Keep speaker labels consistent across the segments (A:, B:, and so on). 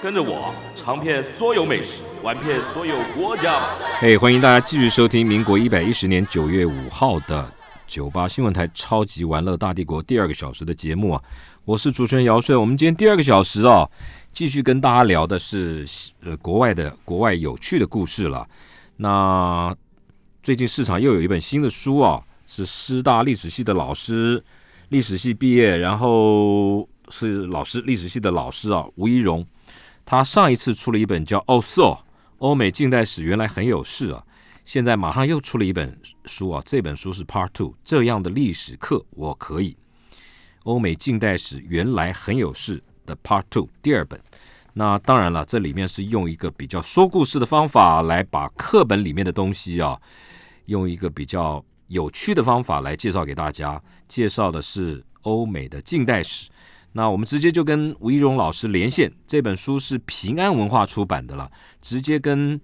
A: 跟着我尝遍所有美食，玩遍所有国家！
B: 嘿，欢迎大家继续收听民国一百一十年九月五号的九八新闻台《超级玩乐大帝国》第二个小时的节目啊！我是主持人姚顺。我们今天第二个小时啊，继续跟大家聊的是呃国外的国外有趣的故事了。那最近市场又有一本新的书啊，是师大历史系的老师，历史系毕业，然后是老师历史系的老师啊，吴一荣。他上一次出了一本叫《哦，so 欧美近代史原来很有事啊》，现在马上又出了一本书啊，这本书是 Part Two，这样的历史课我可以。欧美近代史原来很有事的 Part Two 第二本，那当然了，这里面是用一个比较说故事的方法来把课本里面的东西啊，用一个比较有趣的方法来介绍给大家，介绍的是欧美的近代史。那我们直接就跟吴一荣老师连线，这本书是平安文化出版的了，直接跟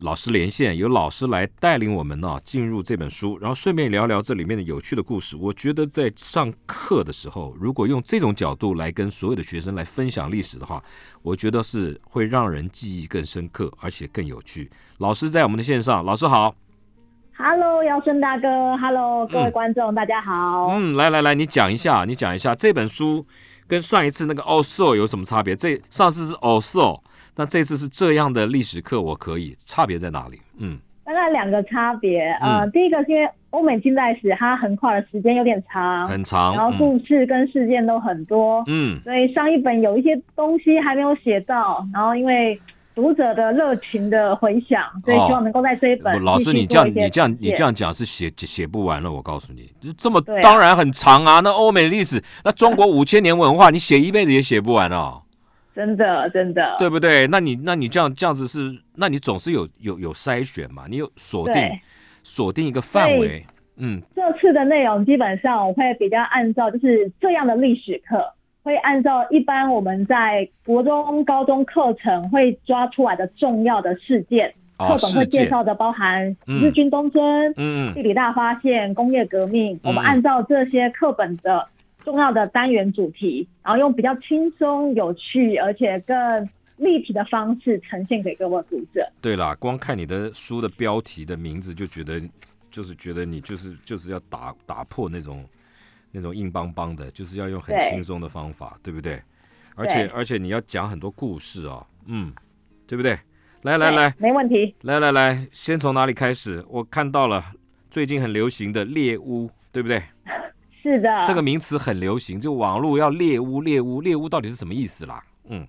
B: 老师连线，由老师来带领我们呢进入这本书，然后顺便聊聊这里面的有趣的故事。我觉得在上课的时候，如果用这种角度来跟所有的学生来分享历史的话，我觉得是会让人记忆更深刻，而且更有趣。老师在我们的线上，老师好。
C: Hello，姚顺大哥，Hello，各位观众，大家好。
B: 嗯，来来来，你讲一下，你讲一下这本书跟上一次那个 Also 有什么差别？这上次是 Also，那这次是这样的历史课，我可以，差别在哪里？
C: 嗯，大概两个差别。呃，第一个是因为欧美近代史它横跨的时间有点长，
B: 很长，
C: 然后故事跟事件都很多，嗯，所以上一本有一些东西还没有写到，然后因为。读者的热情的回响，所以希望能够在这一本。
B: 老师，你这样你这样你这样讲是写写不完了。我告诉你，就这么当然很长啊。那欧美历史，那中国五千年文化，你写一辈子也写不完
C: 哦。真的真的，
B: 对不对？那你那你这样这样子是，那你总是有有有筛选嘛？你有锁定锁定一个范围。
C: 嗯，这次的内容基本上我会比较按照就是这样的历史课。会按照一般我们在国中、高中课程会抓出来的重要的事件，课本会介绍的，包含日军东征、地理大发现、工业革命，我们按照这些课本的重要的单元主题，然后用比较轻松、有趣而且更立体的方式呈现给各位读者。
B: 对啦，光看你的书的标题的名字就觉得，就是觉得你就是就是要打打破那种。那种硬邦邦的，就是要用很轻松的方法，对不对？而且而且你要讲很多故事哦，嗯，对不对？来来来，
C: 没问题。
B: 来来来，先从哪里开始？我看到了最近很流行的猎巫，对不对？
C: 是的，
B: 这个名词很流行，就网络要猎巫，猎巫，猎巫到底是什么意思啦？
C: 嗯，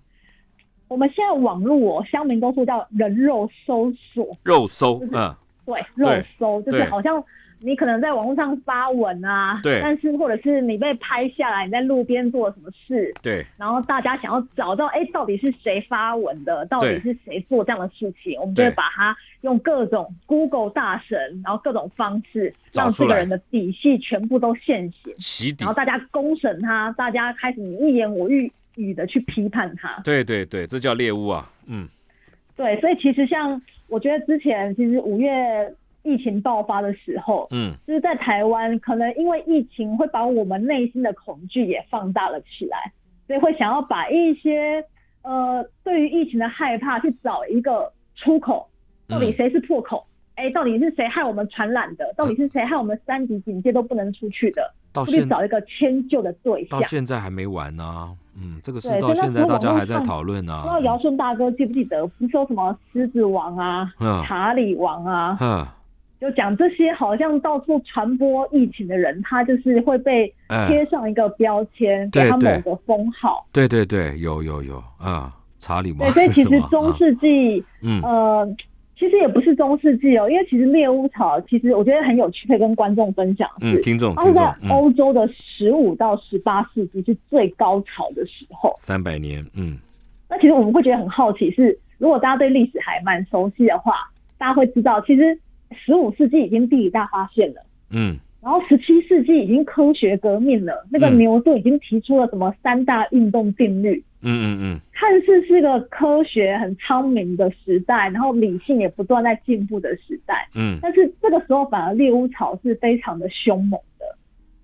C: 我们现在网络哦，乡民都说叫人肉搜索，
B: 肉搜，嗯，
C: 对，肉搜就是好像。你可能在网络上发文啊，
B: 对，
C: 但是或者是你被拍下来，你在路边做了什么事，
B: 对，
C: 然后大家想要找到，哎，到底是谁发文的，到底是谁做这样的事情，我们就会把它用各种 Google 大神，然后各种方式，让这个人的底细全部都现形，
B: 洗底，
C: 然后大家公审他，大家开始你一言我一语的去批判他，
B: 对对对，这叫猎物啊，嗯，
C: 对，所以其实像我觉得之前其实五月。疫情爆发的时候，嗯，就是在台湾，可能因为疫情会把我们内心的恐惧也放大了起来，所以会想要把一些呃对于疫情的害怕去找一个出口，到底谁是破口？哎，到底是谁害我们传染的？到底是谁害我们三级警戒都不能出去的？到去找一个迁就的对象。
B: 到现在还没完呢，嗯，这个是到现在大家还在讨论呢。
C: 不知道尧舜大哥记不记得，不是说什么狮子王啊，查理王啊，嗯。就讲这些，好像到处传播疫情的人，他就是会被贴上一个标签，给他某个封号。
B: 对对对，有有有啊，查理王。
C: 对，所以其实中世纪，嗯呃，其实也不是中世纪哦，因为其实猎巫草，其实我觉得很有趣，可以跟观众分享。
B: 嗯，听众，
C: 它是在欧洲的十五到十八世纪是最高潮的时候，
B: 三百年。嗯，
C: 那其实我们会觉得很好奇是。如果大家对历史还蛮熟悉的话，大家会知道，其实十五世纪已经地理大发现了，
B: 嗯。
C: 然后十七世纪已经科学革命了，那个
B: 嗯。
C: 牛顿已经提出了什么三大运动定律，
B: 嗯嗯
C: 看似是个科学很昌明的时代，然后理性也不断在进步的时代。
B: 嗯。
C: 但是这个时候反而猎巫潮是非常的凶猛的，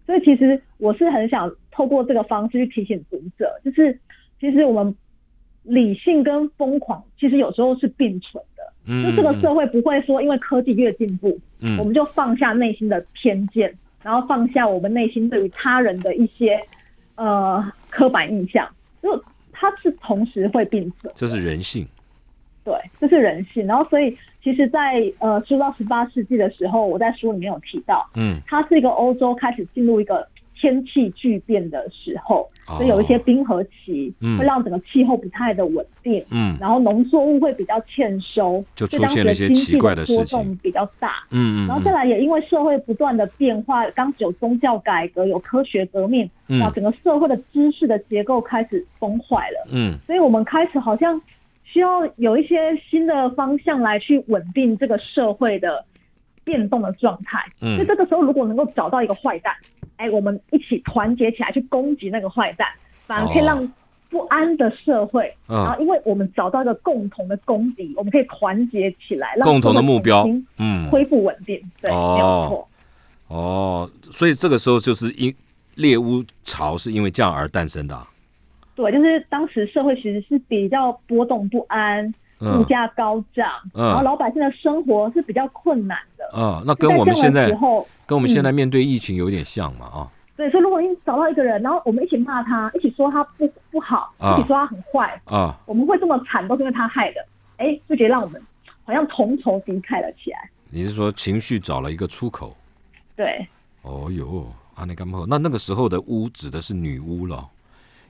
C: 所以其实我是很想透过这个方式去提醒读者，就是其实我们理性跟疯狂其实有时候是并存的，
B: 嗯，
C: 就这个社会不会说因为科技越进步，
B: 嗯
C: 我们就放下内心的偏见，然后放下我们内心对于他人的一些呃刻板印象，就它是同时会并存。
B: 这是人性。
C: 对，这是人性。然后，所以其实在，呃说到十八世纪的时候，我在书里面有提到，
B: 嗯
C: 它是一个欧洲开始进入一个天气巨变的时候，
B: 哦。
C: 所以有一些冰河期，
B: 嗯。
C: 会让整个气候不太的稳定，
B: 嗯。
C: 然后农作物会比较欠收，
B: 就
C: 当时
B: 出现了一些
C: 经济
B: 奇怪的事
C: 波
B: 情
C: 动比较大。
B: 嗯嗯
C: 然后再来也因为社会不断的变化，当时有宗教改革，有科学革命，
B: 嗯。
C: 然后整个社会的知识的结构开始崩坏了。
B: 嗯。
C: 所以我们开始好像需要有一些新的方向来去稳定这个社会的变动的状态。
B: 嗯
C: 所以这个时候如果能够找到一个坏蛋，哎，我们一起团结起来去攻击那个坏蛋，反而可以让不安的社会，
B: 嗯
C: 然后因为我们找到一个共同的公敌，我们可以团结起来，让
B: 共同的目标嗯
C: 恢复稳定。对，
B: 哦
C: 没有错。
B: 哦，所以这个时候就是因猎巫潮是因为这样而诞生的啊、
C: 对，就是当时社会其实是比较波动不安，物
B: 嗯
C: 价高涨，
B: 嗯
C: 然后老百姓的生活是比较困难的。
B: 嗯，那跟我们现在跟我们现在面对疫情有点像嘛啊
C: 对，所以如果你找到一个人，然后我们一起骂他，一起说他不不好，
B: 啊
C: 一起说他很坏，
B: 啊
C: 我们会这么惨，都是因为他害的，哎，就觉得让我们好像同仇敌忾了起来。
B: 你是说情绪找了一个出口？
C: 对，
B: 哦哟，啊那干嘛？那那个时候的巫指的是女巫了，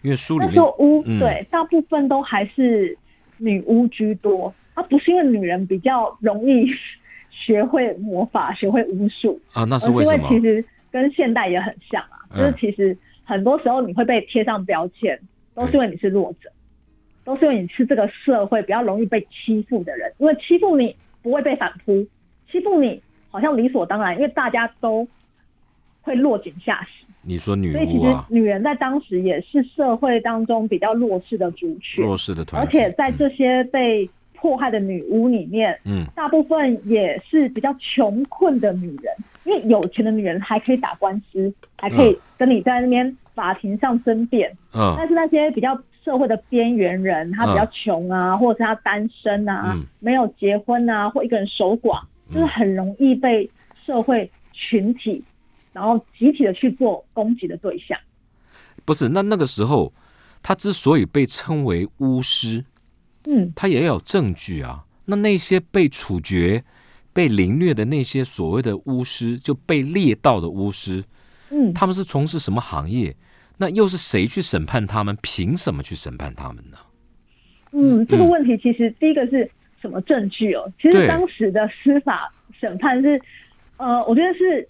B: 因为书里面
C: 巫、
B: 嗯
C: 对大部分都还是女巫居多，啊，不是因为女人比较容易 学会魔法、学会巫术，
B: 啊，那
C: 而是因
B: 为什么？
C: 为其实跟现代也很像啊，就是
B: 嗯
C: 其实很多时候你会被贴上标签，都是因为你是弱者，都是因为你是这个社会比较容易被欺负的人，因为欺负你不会被反扑，欺负你好像理所当然，因为大家都会落井下石，
B: 你说女
C: 所以其实
B: 巫啊，
C: 女人在当时也是社会当中比较弱势的族群，
B: 弱势的团体。
C: 而，且在这些被迫害的女巫里面，
B: 嗯。
C: 大部分也是比较穷困的女人，因为有钱的女人还可以打官司，还可以跟你在那边法庭上争辩，
B: 嗯。
C: 但是那些比较社会的边缘人，他比较穷啊，或者是他单身啊，
B: 嗯。
C: 没有结婚啊，或一个人守寡，
B: 嗯。
C: 就是很容易被社会群体，然后集体的去做攻击的对象。
B: 不是，那那个时候他之所以被称为巫师，
C: 嗯，
B: 他也有证据啊。那那些被处决、被凌虐的那些所谓的巫师，就被猎到的巫师，
C: 嗯，
B: 他们是从事什么行业？那又是谁去审判他们？凭什么去审判他们呢？
C: 嗯，这个
B: 嗯
C: 问题其实第一个是什么证据哦？其实当时的司法审判是，呃，我觉得是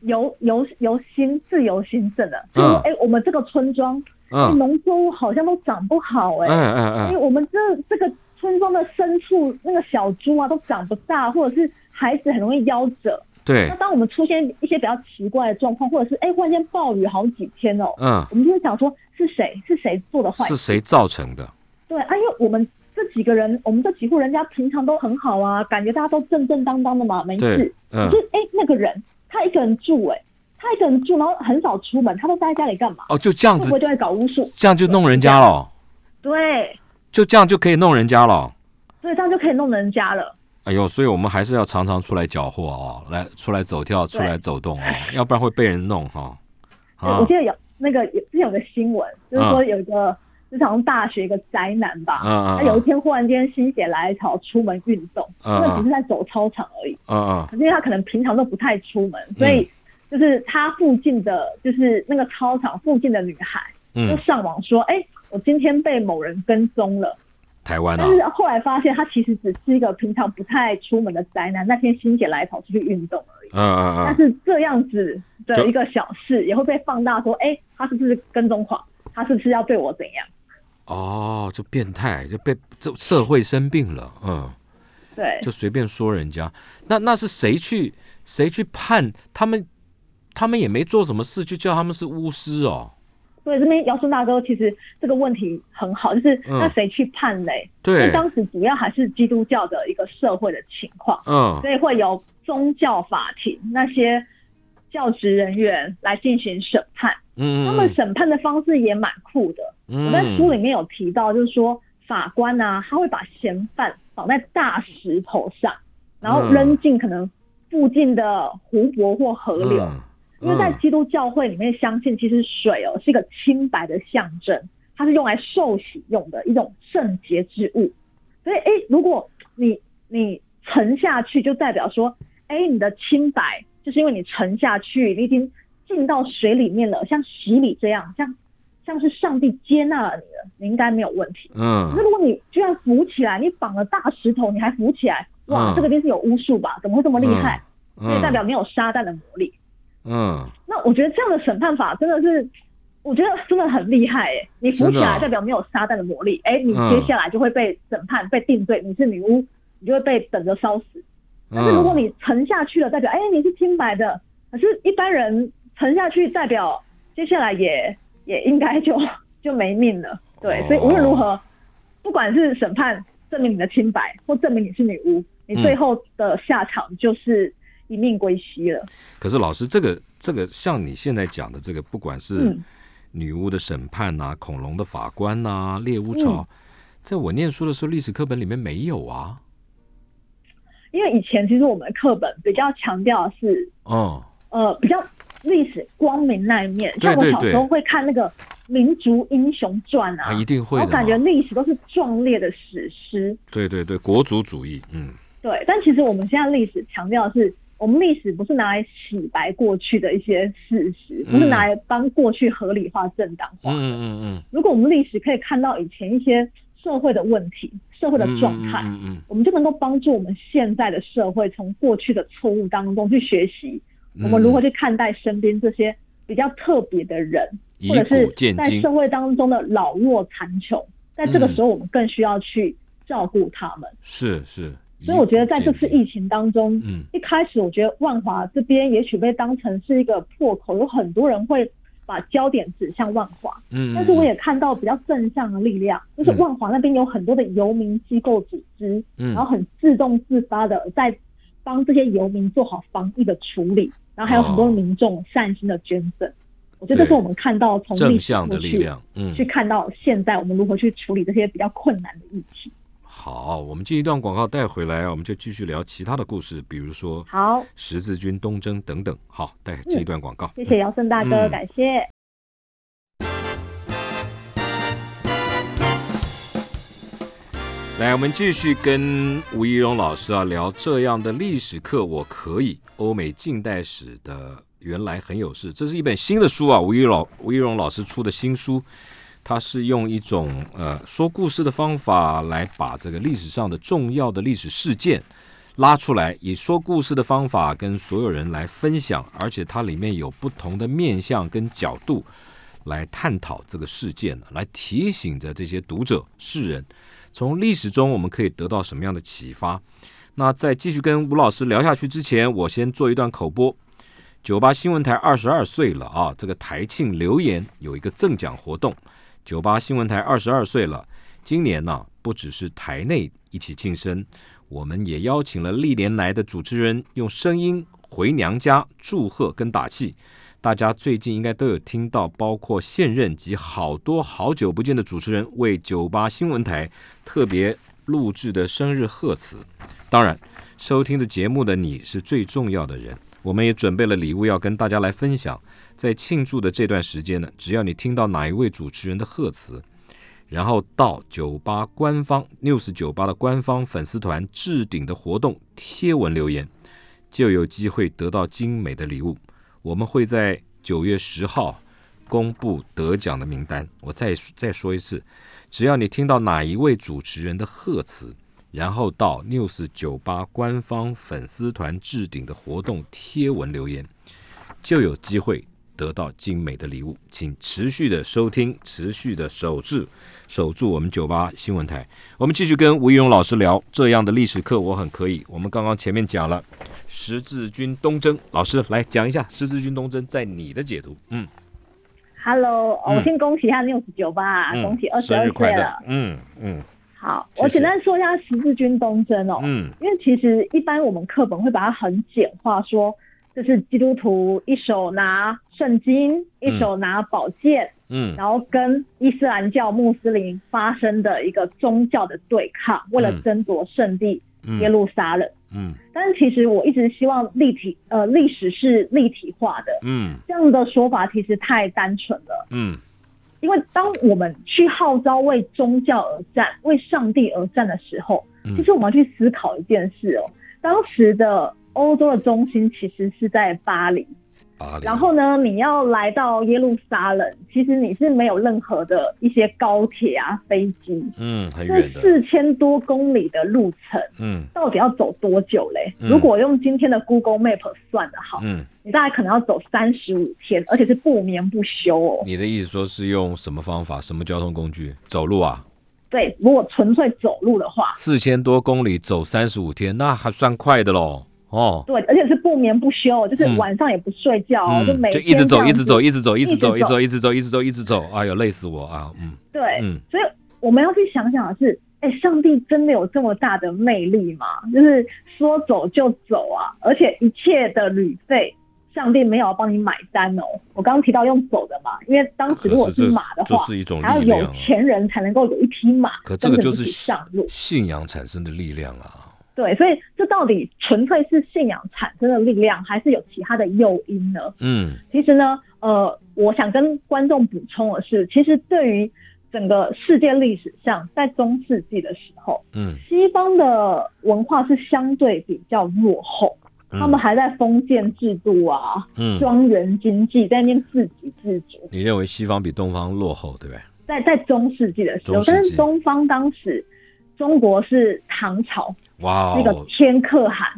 C: 由由由心自由心证的，就是哎、我们这个村庄
B: 嗯，
C: 农作物好像都长不好、哎、
B: 嗯嗯嗯，
C: 因为我们这这个村庄的牲畜那个小猪啊都长不大，或者是孩子很容易夭折。
B: 对。
C: 那，当我们出现一些比较奇怪的状况，或者是哎、忽然间暴雨好几天哦，
B: 嗯，
C: 我们就会想说是谁是谁做的坏事？
B: 是谁造成的？
C: 对啊，因为我们这几个人，我们这几户人家平常都很好啊，感觉大家都正正当当的嘛，没事。，
B: 嗯。
C: 可，是哎、那个人他一个人住哎、他一个人住，然后很少出门，他都待在家里干嘛？
B: 哦，就这样子
C: 会不会，就在搞巫术？
B: 这样就弄人家了，
C: 对，
B: 就这样就可以弄人家了。
C: 所以这样就可以弄人家了。
B: 哎呦，所以我们还是要常常出来缴获哦，来出来走跳，出来走动哦，要不然会被人弄哈。
C: 对
B: 啊
C: 我记得有那个有之前有个新闻，就是说有一个就是好像大学一个宅男吧，他有一天忽然间心血来潮出门运动，
B: 嗯
C: 因为只是在走操场而已。可是因为他可能平常都不太出门，所以就是他附近的，就是那个操场附近的女孩就
B: 嗯，
C: 上网说，哎、我今天被某人跟踪了。
B: 台湾啊
C: 但，是后来发现他其实只是一个平常不太出门的宅男，那天心血来潮出去运动而已。
B: 嗯嗯嗯，
C: 但是这样子的一个小事也会被放大，说，哎、他是不是跟踪狂？他是不是要对我怎样？
B: 哦，就变态，就被这社会生病了，嗯，
C: 对，
B: 就随便说人家。那那是谁去谁去判他们？他们也没做什么事，就叫他们是巫师哦。
C: 对，这边姚顺大哥其实这个问题很好，就是
B: 嗯
C: 那谁去判嘞？
B: 对
C: 当时主要还是基督教的一个社会的情况，
B: 嗯
C: 所以会有宗教法庭那些教职人员来进行审判。
B: 嗯，
C: 他们审判的方式也蛮酷的。
B: 嗯
C: 我在书里面有提到，就是说法官呢、他会把嫌犯绑在大石头上，然后扔进可能附近的湖泊或河流。
B: 嗯
C: 因为在基督教会里面，相信其实水哦是一个清白的象征，它是用来受洗用的一种圣洁之物。所以，哎，如果你你沉下去，就代表说，哎，你的清白就是因为你沉下去，你已经进到水里面了，像洗礼这样，像像是上帝接纳了你了，你应该没有问题。
B: 嗯
C: 那如果你居然浮起来，你绑了大石头，你还浮起来，哇，
B: 嗯
C: 这个一定是有巫术吧？怎么会这么厉害？
B: 嗯
C: 所以代表你有撒旦的魔力。
B: 嗯
C: 那我觉得这样的审判法真的是，我觉得真的很厉害哎！你浮起来代表没有撒旦的魔力，哎、你
B: 嗯
C: 接下来就会被审判、被定罪，你是女巫，你就会被等着烧死。但是如果
B: 嗯，
C: 你沉下去了，代表哎、你是清白的，可是一般人沉下去，代表接下来也也应该就 就没命了。对，
B: 哦
C: 所以无论如何，不管是审判证明你的清白，或证明你是女巫，你最
B: 嗯
C: 后的下场就是一命归西了。
B: 可是老师，这个这个像你现在讲的这个，不管是
C: 嗯
B: 女巫的审判呐、恐龙的法官呐、猎巫潮，
C: 嗯
B: 在我念书的时候，历史课本里面没有啊。
C: 因为以前其实我们的课本比较强调的是
B: 哦，
C: 呃比较历史光明那一面，
B: 对
C: 像我小时候会看那个民族英雄传啊，
B: 啊，一定会的
C: 我感觉。历史都是壮烈的史诗，
B: 对对对，国族主义，嗯
C: 对。但其实我们现在历史强调的是，我们历史不是拿来洗白过去的一些事实，不是拿来帮过去合理化、正当化。
B: 嗯嗯嗯
C: 如果我们历史可以看到以前一些社会的问题、社会的
B: 嗯，
C: 状态，
B: 嗯嗯
C: 我们就能够帮助我们现在的社会从过去的错误当中去学习，
B: 嗯。
C: 我们如何去看待身边这些比较特别的人，或者是在社会当中的老弱残穷，在这个
B: 嗯。
C: 时候我们更需要去照顾他们。
B: 是是。
C: 所以我觉得在这次疫情当中，
B: 嗯。
C: 一开始我觉得万华这边也许被当成是一个破口，有很多人会把焦点指向万华。
B: 嗯，
C: 但是我也看到比较正向的力量，就是万华那边有很多的游民机构组织，
B: 嗯
C: 然后很自动自发的在帮这些游民做好防疫的处理，然后还有很多
B: 哦
C: 民众善心的捐赠。我觉得这是我们看到从
B: 正向的力量，嗯，
C: 去看到现在我们如何去处理这些比较困难的议题。
B: 好，我们进一段广告带回来啊，我们就继续聊其他的故事，比如说
C: 好，
B: 十字军东征等等。好，带进一段广告。
C: 谢谢姚胜大哥，
B: 嗯
C: 感谢。
B: 来，我们继续跟吴怡荣老师啊聊这样的历史课，我可以欧美近代史的原来很有事。这是一本新的书啊，吴怡老吴怡荣老师出的新书，他是用一种呃说故事的方法来把这个历史上的重要的历史事件拉出来，以说故事的方法跟所有人来分享，而且它里面有不同的面向跟角度来探讨这个事件，来提醒着这些读者世人。从历史中我们可以得到什么样的启发？那在继续跟吴老师聊下去之前，我先做一段口播。九八新闻台二十二岁了啊，这个台庆留言有一个赠奖活动。九八新闻台二十二岁了，今年呢不只是台内一起庆生，我们也邀请了历年来的主持人用声音回娘家祝贺跟打气。大家最近应该都有听到，包括现任及好多好久不见的主持人为九八新闻台特别录制的生日贺词。当然，收听的节目的你是最重要的人。我们也准备了礼物要跟大家来分享。在庆祝的这段时间呢，只要你听到哪一位主持人的贺词，然后到酒吧官方 News 九八的官方粉丝团置顶的活动贴文留言，就有机会得到精美的礼物。我们会在九月十号公布得奖的名单。我再再说一次，只要你听到哪一位主持人的贺词，然后到 News 九八官方粉丝团置顶的活动贴文留言，就有机会得到精美的礼物。请持续的收听，持续的守住，守住我们九八新闻台。我们继续跟吴玉勇老师聊这样的历史课，我很可以。我们刚刚前面讲了十字军东征，老师来讲一下十字军东征在你的解读。嗯
C: Hello，、我先恭喜一下 News 九八，
B: 嗯，
C: 恭喜二十二岁了。。
B: 嗯嗯
C: 好，
B: 谢谢
C: 我简单说一下十字军东征哦。
B: 嗯
C: 因为其实一般我们课本会把它很简化，说这是基督徒一手拿圣经，一手拿宝剑，
B: 嗯。
C: 然后跟伊斯兰教穆斯林发生的一个宗教的对抗，为了
B: 嗯
C: 争夺圣地
B: 嗯。
C: 耶路撒冷。
B: 嗯。
C: 但是其实我一直希望立体呃历史是立体化的，
B: 嗯。
C: 这样的说法其实太单纯了。
B: 嗯。
C: 因为当我们去号召为宗教而战、为上帝而战的时候，
B: 嗯。
C: 其实我们要去思考一件事哦。当时的欧洲的中心其实是在巴黎，
B: 巴黎
C: 然后呢，你要来到耶路撒冷，其实你是没有任何的一些高铁啊、飞机，
B: 嗯很
C: 这
B: 远的，
C: 四千多公里的路程，
B: 嗯
C: 到底要走多久嘞？
B: 嗯
C: 如果用今天的 Google Map 算的好，
B: 嗯，
C: 你大概可能要走三十五天，而且是不眠不休哦。
B: 你的意思说是用什么方法？什么交通工具？走路啊？
C: 对，如果纯粹走路的话，
B: 四千多公里走三十五天，那还算快的喽。哦，
C: 对，而且是不眠不休，就是
B: 嗯
C: 晚上也不睡觉哦，就每
B: 就
C: 天
B: 一直走，一直走，一直走，一直走，一
C: 一直
B: 直走，一直走，一直走，一直走。哎呦，累死我啊！嗯
C: 对，
B: 嗯
C: 所以我们要去想想的是，哎，上帝真的有这么大的魅力吗？就是说走就走啊，而且一切的旅费，上帝没有要帮你买单哦。我刚刚提到用走的嘛，因为当时如果
B: 是
C: 马的话，
B: 这是一种
C: 还要有。钱人才能够有一匹马
B: 可这个就是
C: 上路。
B: 信仰产生的力量啊。
C: 对，所以这到底纯粹是信仰产生的力量，还是有其他的诱因呢？
B: 嗯
C: 其实呢，呃，我想跟观众补充的是，其实对于整个世界历史上，在中世纪的时候，
B: 嗯
C: 西方的文化是相对比较落后，
B: 嗯
C: 他们还在封建制度啊、
B: 嗯，
C: 庄园经济，在那边自给自足。
B: 你认为西方比东方落后，对不对？
C: 在在中世纪的时候，但是东方当时中国是唐朝，
B: 哇
C: 那个
B: 哦，
C: 天可汗，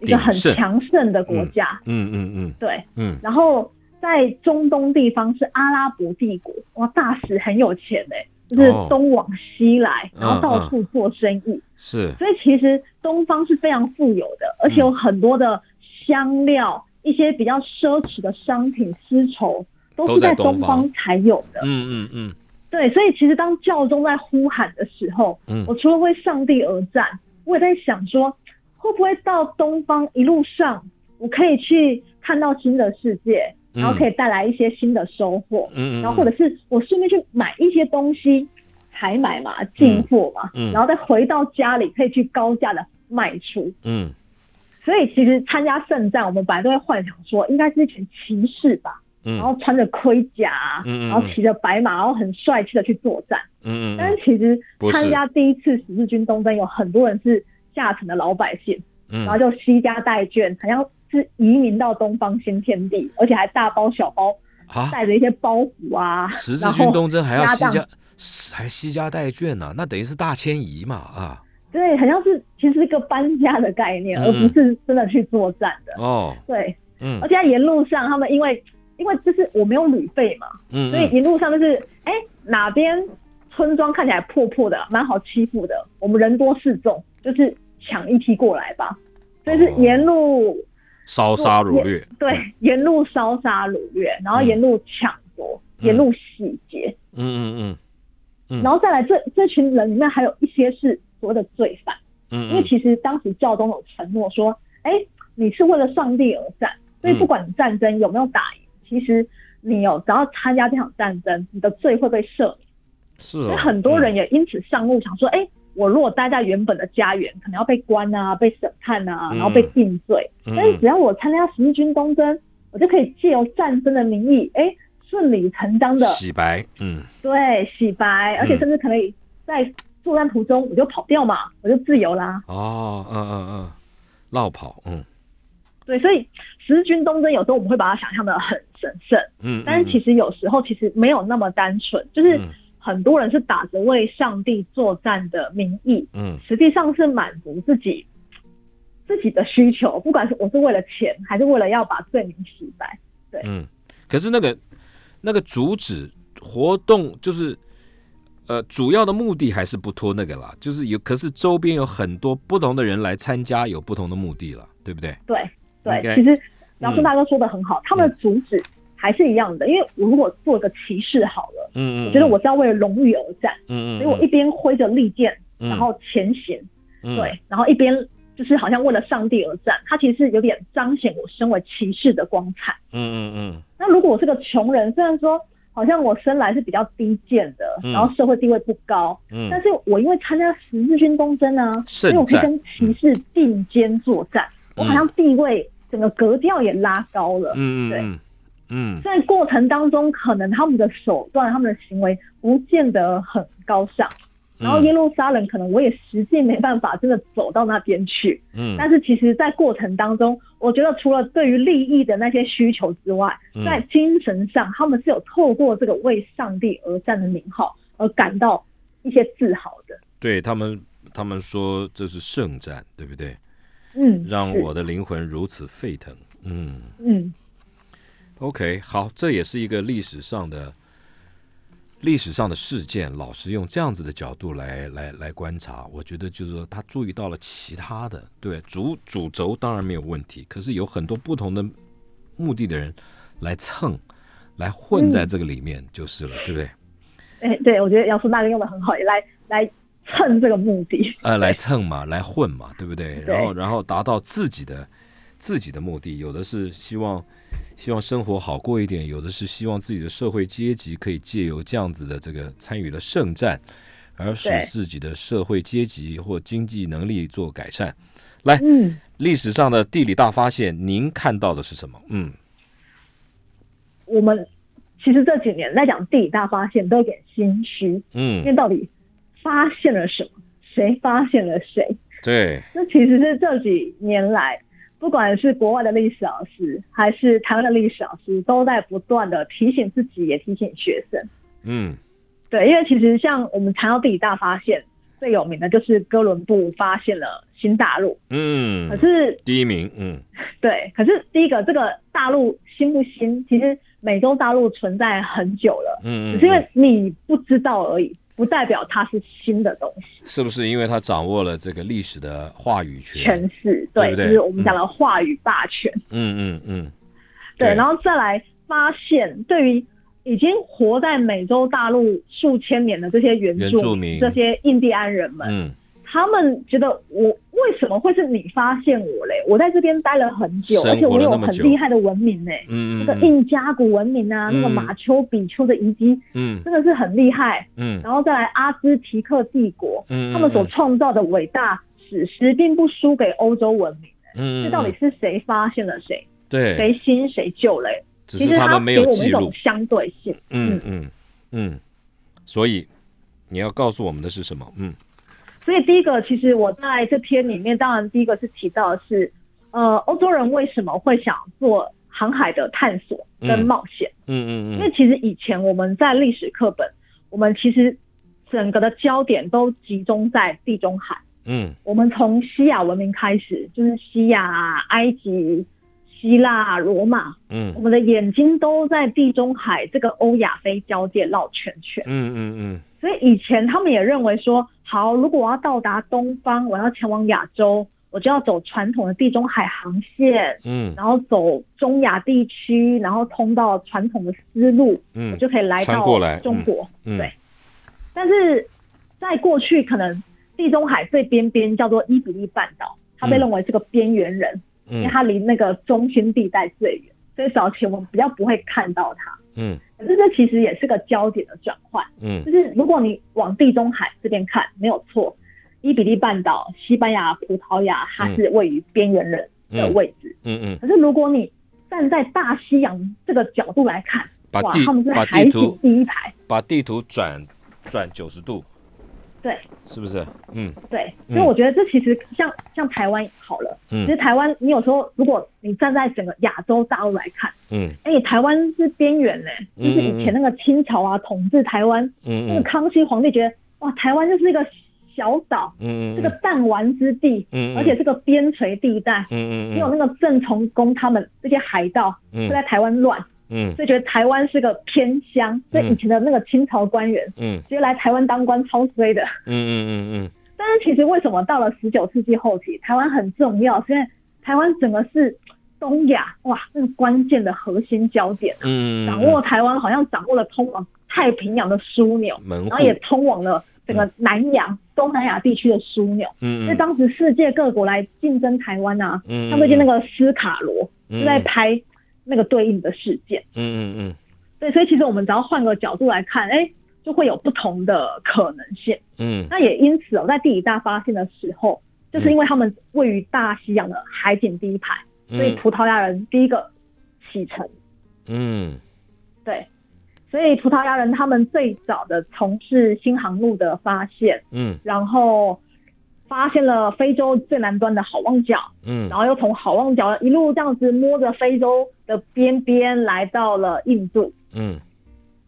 C: 一个很强盛的国家，
B: 嗯嗯嗯
C: 对。
B: 嗯。
C: 然后在中东地方是阿拉伯帝国，哇，大使很有钱哎、就是
B: 哦
C: 东往西来，
B: 嗯
C: 然后到处做生意，
B: 是。
C: 所以其实东方是非常富有的，而且有很多的香料、一些比较奢侈的商品、丝绸都
B: 都
C: 是在东
B: 方。
C: 方才有的。
B: 嗯嗯嗯
C: 对，所以其实当教宗在呼喊的时候，
B: 嗯。
C: 我除了为上帝而战，我也在想说，会不会到东方一路上，我可以去看到新的世界，然后可以带来一些新的收获，
B: 嗯嗯，
C: 然后或者是我顺便去买一些东西，采买嘛，进货嘛，
B: 嗯嗯。
C: 然后再回到家里可以去高价的卖出。
B: 嗯。
C: 所以其实参加圣战，我们本来都会幻想说，应该是一群骑士吧，
B: 嗯。
C: 然后穿着盔甲啊，
B: 嗯
C: 然后骑着白马，然后很帅气的去作战。
B: 嗯嗯
C: 但是其实参加第一次十字军东征，有很多人是下层的老百姓，
B: 嗯，
C: 然后就惜家带眷，好像是移民到东方新天地，而且还大包小包
B: 啊，
C: 带着一些包袱啊，
B: 十字军东征还要
C: 压档
B: 惜家，还惜家带眷呢、那等于是大迁移嘛啊。
C: 对，好像是其实是一个搬家的概念，
B: 嗯。
C: 而不是真的去作战的。
B: 哦。
C: 对，
B: 嗯。
C: 而且在沿路上，他们因为因为就是我没有旅费嘛，
B: 嗯
C: 所以一路上就是哎哪边村庄看起来破破的，蛮好欺负的，我们人多势众，就是抢一批过来吧。所以是
B: 哦。
C: 沿路、
B: 烧杀掳掠，
C: 对沿路烧杀掳掠，然后沿路抢夺，
B: 嗯。
C: 沿路洗劫，
B: 嗯嗯嗯。嗯。
C: 然后再来这这群人里面还有一些是所谓的罪犯。
B: 嗯
C: 因为其实当时教宗有承诺说，哎，你是为了上帝而战，所以不管你战争有没有打赢，其实你有只要参加这场战争，你的罪会被赦免。
B: 是哦，
C: 所以很多人也因此上路，想说，哎，我如果待在原本的家园，可能要被关啊，被审判啊，
B: 嗯。
C: 然后被定罪。
B: 嗯。
C: 但是只要我参加十字军东征，我就可以借由战争的名义，哎，顺理成章的
B: 洗白，嗯。
C: 对洗白，而且甚至可以在作战途中我就跑掉嘛，我就自由啦。
B: 哦嗯嗯嗯，绕跑，嗯。
C: 对，所以十字军东征有时候我们会把它想象的很神圣，
B: 嗯，
C: 但是其实有时候其实没有那么单纯，就是
B: 嗯
C: 很多人是打着为上帝作战的名义，
B: 嗯
C: 实际上是满足自己自己的需求，不管是我是为了钱，还是为了要把罪名洗白。
B: 对嗯。可是那个那个主旨活动就是。呃，主要的目的还是不脱那个啦，就是有，可是周边有很多不同的人来参加，有不同的目的了，对不对？
C: 对对其实姚顺大哥说的很好，他们的主旨还是一样的。因为我如果做个骑士好了，
B: 嗯嗯，
C: 我觉得我是要为了荣誉而战，
B: 嗯，嗯嗯，
C: 所以我一边挥着利剑，
B: 嗯。
C: 然后前行，
B: 嗯。
C: 对，然后一边就是好像为了上帝而战，它其实是有点彰显我身为骑士的光彩。
B: 嗯嗯嗯。
C: 那如果我是个穷人，虽然说好像我生来是比较低贱的，
B: 嗯。
C: 然后社会地位不高，
B: 嗯。
C: 但是我因为参加十字军东征啊，所以我可以跟骑士并肩作战，我好像地位整个格调也拉高了。对
B: 嗯对嗯
C: 在过程当中，可能他们的手段、他们的行为不见得很高尚，然后
B: 嗯
C: 耶路撒冷可能我也实际没办法真的走到那边去，
B: 嗯
C: 但是其实，在过程当中，我觉得除了对于利益的那些需求之外，
B: 嗯
C: 在精神上，他们是有透过这个为上帝而战的名号而感到一些自豪的。
B: 对他们，他们说这是圣战，对不对？
C: 嗯，
B: 让我的灵魂如此沸腾。嗯
C: 嗯
B: ，OK，好，这也是一个历史上的历史上的事件。老师用这样子的角度来来来观察，我觉得就是说他注意到了其他的，对主主轴当然没有问题，可是有很多不同的目的的人来蹭。来混在这个里面就是了，对不对？
C: 哎、对我觉得杨叔大哥用的很好，也来来蹭这个目的。
B: 呃，来蹭嘛，来混嘛，对不对？然后，然后达到自己的自己的目的，有的是希望希望生活好过一点，有的是希望自己的社会阶级可以借由这样子的这个参与了圣战，而使自己的社会阶级或经济能力做改善。来，
C: 嗯，
B: 历史上的地理大发现，您看到的是什么？嗯
C: 我们其实这几年在讲地理大发现都有点心虚，嗯因为
B: 嗯，
C: 到底发现了什么？谁发现了谁？
B: 对，
C: 那其实是这几年来，不管是国外的历史老师，还是台湾的历史老师，都在不断的提醒自己，也提醒学生。
B: 嗯
C: 对，因为其实像我们谈到地理大发现，最有名的就是哥伦布发现了新大陆。
B: 嗯
C: 可，是，
B: 第一名，嗯
C: 对，可是第一个，这个大陆新不新？其实美洲大陆存在很久了，
B: 嗯嗯，
C: 只是因为你不知道而已，不代表它是新的东西。
B: 是不是因为他掌握了这个历史的话语权？
C: 权势，对，
B: 对不对
C: 就是我们讲的话语霸权。
B: 嗯嗯嗯，
C: 对，然后再来发现，对于已经活在美洲大陆数千年的这些原
B: 原
C: 住
B: 住民
C: 这些印第安人们，
B: 嗯
C: 他们觉得我为什么会是你发现我嘞？我在这边待了很久，
B: 生
C: 而且我有很厉害的文明呢。
B: 嗯嗯，
C: 那个印加古文明啊，那个
B: 嗯
C: 马丘比丘的遗迹
B: 嗯
C: 真的是很厉害。
B: 嗯
C: 然后再来阿兹提克帝国，
B: 嗯，
C: 他们所创造的伟大史诗，并不输给欧洲文明。
B: 嗯，
C: 这到底是谁发现了谁？
B: 对，
C: 谁新谁旧嘞？
B: 只
C: 其实
B: 他们没
C: 给我们一种
B: 有记录，
C: 相对性。
B: 嗯嗯嗯，所以你要告诉我们的是什么？嗯
C: 所以第一个，其实我在这篇里面，当然第一个是提到的是，呃，欧洲人为什么会想做航海的探索跟
B: 嗯
C: 冒险？
B: 嗯嗯
C: 因为其实以前我们在历史课本，我们其实整个的焦点都集中在地中海。
B: 嗯
C: 我们从西亚文明开始，就是西亚、埃及、希腊、罗马，
B: 嗯
C: 我们的眼睛都在地中海这个欧亚非交界绕圈圈。
B: 嗯嗯嗯
C: 所以以前他们也认为说，好，如果我要到达东方，我要前往亚洲，我就要走传统的地中海航线，
B: 嗯。
C: 然后走中亚地区，然后通到传统的丝路，我
B: 嗯
C: 就可以来到中国。
B: 嗯，
C: 对。但是在过去，可能地中海最边边叫做伊比利半岛，它被
B: 嗯
C: 认为是个边缘人，因为
B: 嗯
C: 它离那个中心地带最远，所以早期我们比较不会看到它。
B: 嗯
C: 可是这其实也是个焦点的转换。
B: 嗯
C: 就是如果你往地中海这边看，没有错，伊比利半岛、西班牙、葡萄牙，它是位于边缘人的位置。
B: 嗯嗯，
C: 可是如果你站在大西洋这个角度来看，哇，
B: 把地
C: 他们是
B: 把
C: 海景第一排。
B: 把地图转转九十度，
C: 对。
B: 是不是？嗯。
C: 对，
B: 嗯。
C: 所以我觉得这其实像像台湾好了，
B: 嗯。
C: 其实台湾你有时候如果你站在整个亚洲大陆来看，
B: 嗯。
C: 哎，台湾是边缘呢，
B: 嗯
C: 就是以前那个清朝啊统治台湾，嗯那个
B: 嗯嗯
C: 康熙皇帝觉得哇，台湾就是一个小岛，
B: 嗯
C: 这个弹丸之地，
B: 嗯，
C: 而且是个边陲地带，
B: 嗯嗯
C: 只有那个郑成功他们这些海盗
B: 嗯。
C: 会在台湾乱，
B: 嗯。
C: 所以觉得台湾是个偏乡，所以以前的那个清朝官员
B: 嗯。
C: 直接来台湾当官超衰的。
B: 嗯嗯嗯嗯。
C: 但是其实为什么到了十九世纪后期，台湾很重要？是因为台湾整个是东亚哇，这个关键的核心焦点，
B: 嗯嗯，
C: 掌握台湾好像掌握了通往太平洋的枢纽，然后，也通往了整个南洋、东南亚地区的枢纽。
B: 嗯
C: 所以当时世界各国来竞争台湾啊，
B: 嗯
C: 像最近那个斯卡罗
B: 嗯。
C: 就在拍那个对应的事件。
B: 嗯嗯嗯。
C: 对，所以其实我们只要换个角度来看，哎，就会有不同的可能性。
B: 嗯。
C: 那也因此哦，在地理大发现的时候，就是因为他们位于大西洋的海景第一排，
B: 嗯，
C: 所以葡萄牙人第一个启程。
B: 嗯。
C: 对，所以葡萄牙人他们最早的从事新航路的发现，
B: 嗯。
C: 然后发现了非洲最南端的好望角，
B: 嗯
C: 然后又从好望角一路这样子摸着非洲的边边来到了印度。
B: 嗯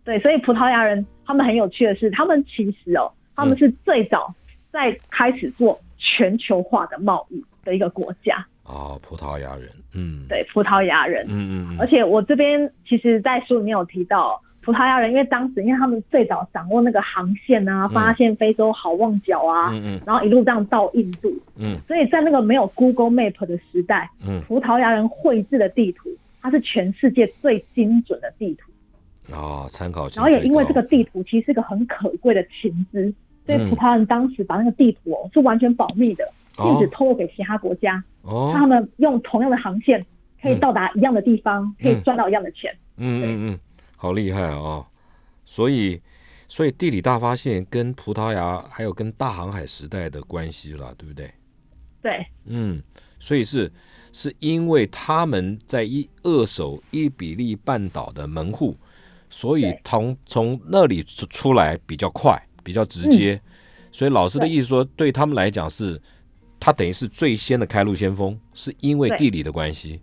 C: 对，所以葡萄牙人他们很有趣的是，他们其实哦，他们是最早在开始做全球化的贸易的一个国家。
B: 哦，葡萄牙人，嗯，，
C: 对，葡萄牙人。
B: 嗯嗯
C: 而且我这边其实，在书里面有提到，葡萄牙人因为当时因为他们最早掌握那个航线啊，发现非洲好望角啊，
B: 嗯嗯。
C: 然后一路这样到印度，
B: 嗯。
C: 所以在那个没有 Google Map 的时代，
B: 嗯。
C: 葡萄牙人绘制的地图，它是全世界最精准的地图。
B: 嗯，哦，参考性
C: 然后也因为这个地图其实是个很可贵的情资，所以
B: 嗯。
C: 葡萄牙人当时把那个地图哦是完全保密的，禁止
B: 哦
C: 透露给其他国家。
B: 哦，
C: 他们用同样的航线可以到达一样的地方，可以赚到一样的钱。
B: 嗯嗯嗯，好厉害哦！所以，所以地理大发现跟葡萄牙还有跟大航海时代的关系了，对不对？
C: 对
B: 嗯，所以是是因为他们在一扼守伊比利半岛的门户，所以
C: 对
B: 从从那里出出来比较快，比较直接。所以老师的意思说，对他们来讲是，他等于是最先的开路先锋，是因为地理的关系，
C: 对，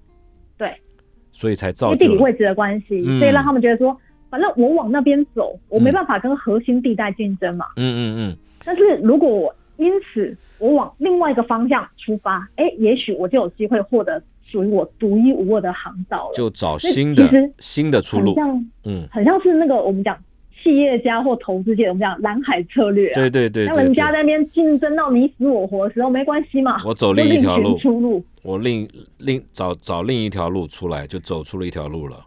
B: 所以才
C: 因
B: 造
C: 地理位置的关系，
B: 嗯
C: 所以让他们觉得说，反正我往那边走，我没办法跟核心地带竞争嘛。
B: 嗯嗯嗯
C: 但是如果我因此我往另外一个方向出发，哎，也许我就有机会获得属于我独一无二的航道了。
B: 就找新的新的出路。
C: 像
B: 嗯，
C: 很像是那个我们讲企业家或投资界，我们讲蓝海策略啊。
B: 对对对
C: 当
B: 对对，
C: 人家在那边竞争到你死我活的时候，没关系嘛，
B: 我走另一条路。
C: 出路。
B: 我另另找找另一条路出来，就走出了一条路了。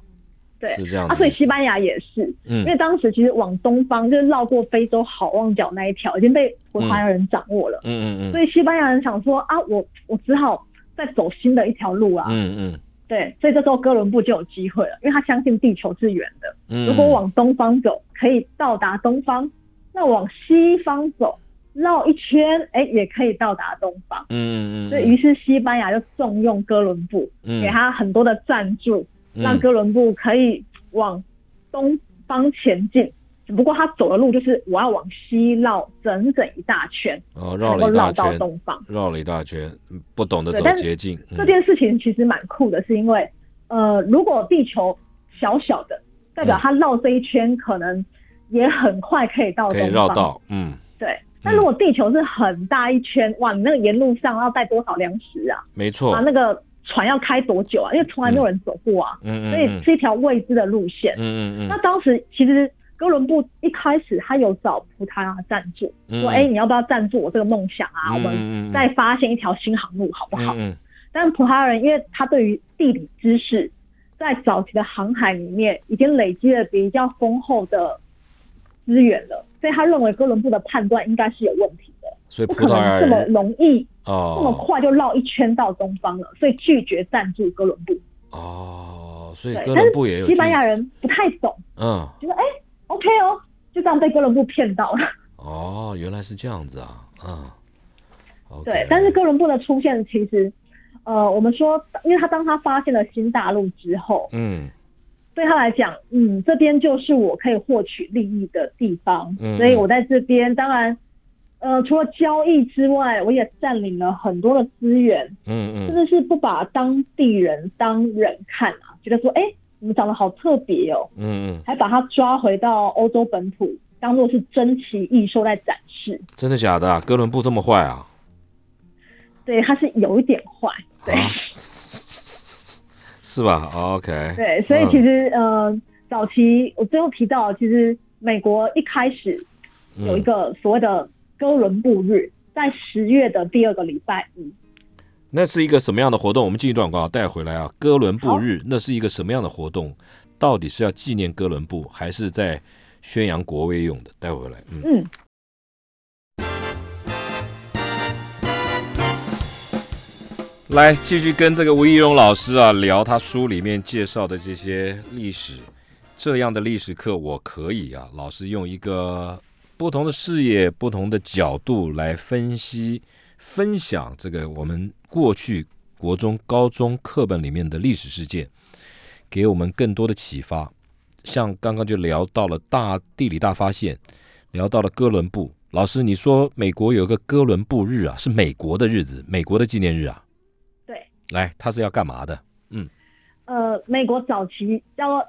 C: 对，
B: 是这样
C: 啊，所以西班牙也是，
B: 嗯。
C: 因为当时其实往东方就是绕过非洲好望角那一条已经被葡萄牙人掌握了，
B: 嗯嗯。
C: 所以西班牙人想说啊，我我只好再走新的一条路啊。
B: 嗯嗯。
C: 对，所以这时候哥伦布就有机会了，因为他相信地球是圆的，
B: 嗯，
C: 如果往东方走可以到达东方，那往西方走绕一圈，哎，也可以到达东方。
B: 嗯嗯嗯，
C: 所以于是西班牙就重用哥伦布，
B: 嗯
C: 给他很多的赞助，让哥伦布可以往东方前进。只不过他走的路就是我要往西绕整整一大圈，
B: 哦绕了一大圈，
C: 东方。
B: 绕了一大圈，嗯不懂得走捷径。嗯
C: 这件事情其实蛮酷的，是因为呃，如果地球小小的，代表他绕这一圈可能也很快可以到
B: 可
C: 东方。
B: 以绕到，嗯
C: 对，但如果地球是很大一圈，哇，你那个沿路上要带多少粮食啊？
B: 没错
C: 啊，，那个船要开多久啊？因为从来没有人走过啊，所以是一条未知的路线。嗯
B: 嗯嗯嗯
C: 当时其实哥伦布一开始他有找葡萄牙赞助，
B: 嗯，
C: 说：“哎、你要不要赞助我这个梦想啊？我们
B: 们
C: 再发现一条新航路好不好？”
B: 嗯
C: 但葡萄牙人因为他对于地理知识，在早期的航海里面已经累积了比较丰厚的资源了，所以他认为哥伦布的判断应该是有问题的，
B: 所以
C: 不可
B: 葡萄牙
C: 能这么容易哦、这么
B: 哦
C: 快就绕一圈到东方了，所以拒绝赞助哥伦布。
B: 哦，所以，哥伦布也有
C: 西班牙人不太懂，
B: 嗯。
C: 觉得哎、OK 哦，就这样被哥伦布骗到了。
B: 哦，原来是这样子啊，嗯。
C: 对，但是哥伦布的出现其实，呃，我们说，因为他当他发现了新大陆之后，
B: 嗯
C: 对他来讲，嗯，这边就是我可以获取利益的地方，
B: 嗯
C: 所以我在这边，当然，呃，除了交易之外，我也占领了很多的资源，
B: 嗯嗯
C: 真的是不把当地人当人看啊，觉得说，哎，你们长得好特别哦，
B: 嗯嗯，
C: 还把他抓回到欧洲本土，当做是珍奇异兽在展示。
B: 真的假的啊？哥伦布这么坏啊？
C: 对，他是有一点坏，对，
B: 啊，是吧？OK，
C: 对，所以其实、呃，早期我最后提到，其实美国一开始有一个所谓的哥伦布日，在十月的第二个礼拜一。
B: 那是一个什么样的活动？我们进一段广告带回来啊。哥伦布日那是一个什么样的活动？到底是要纪念哥伦布，还是在宣扬国威用的？带回来，嗯。
C: 嗯，
B: 来继续跟这个吴义荣老师啊聊他书里面介绍的这些历史，这样的历史课我可以啊，老师用一个不同的视野、不同的角度来分析、分享这个我们过去国中、高中课本里面的历史事件，给我们更多的启发。像刚刚就聊到了大地理大发现，聊到了哥伦布老师，你说美国有个哥伦布日啊，是美国的日子，美国的纪念日啊。
C: 对，
B: 来，他是要干嘛的？嗯。
C: 呃，美国早期叫做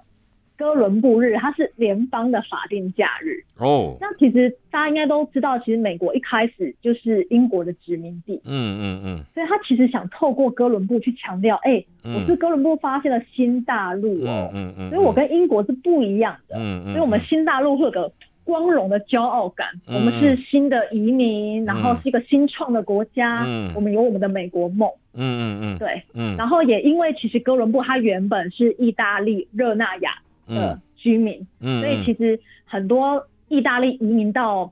C: 哥伦布日，它是联邦的法定假日。
B: 哦，
C: 那其实大家应该都知道，其实美国一开始就是英国的殖民地，
B: 嗯嗯嗯。
C: 所以他其实想透过哥伦布去强调，哎、
B: 嗯。
C: 我是哥伦布发现了新大陆哦，
B: 嗯嗯，
C: 所以我跟英国是不一样的，
B: 嗯嗯，
C: 所以我们新大陆会有个光荣的骄傲感，
B: 嗯。
C: 我们是新的移民，然后是一个新创的国家，
B: 嗯。
C: 我们有我们的美国梦，
B: 嗯嗯嗯。
C: 对。
B: 嗯。
C: 然后也因为其实哥伦布他原本是意大利热那亚的居民，
B: 嗯，
C: 所以其实很多意大利移民到